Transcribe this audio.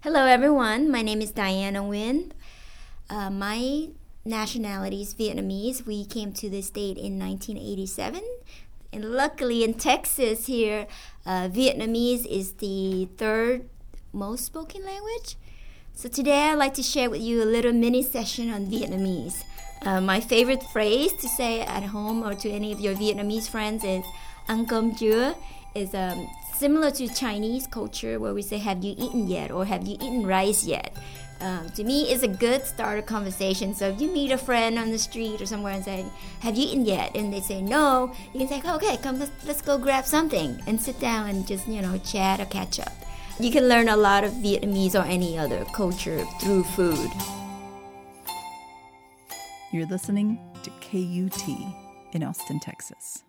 Hello, everyone. My name is Diana Nguyen. Uh, my nationality is Vietnamese. We came to the state in 1987. And luckily, in Texas, here, uh, Vietnamese is the third most spoken language. So, today I'd like to share with you a little mini session on Vietnamese. Uh, my favorite phrase to say at home or to any of your Vietnamese friends is Ăn cơm chưa? is um, similar to Chinese culture where we say, Have you eaten yet? or Have you eaten rice yet? Um, to me, it's a good start of conversation. So if you meet a friend on the street or somewhere and say, Have you eaten yet? and they say no, you can say, Okay, come, let's, let's go grab something and sit down and just, you know, chat or catch up. You can learn a lot of Vietnamese or any other culture through food. You're listening to KUT in Austin, Texas.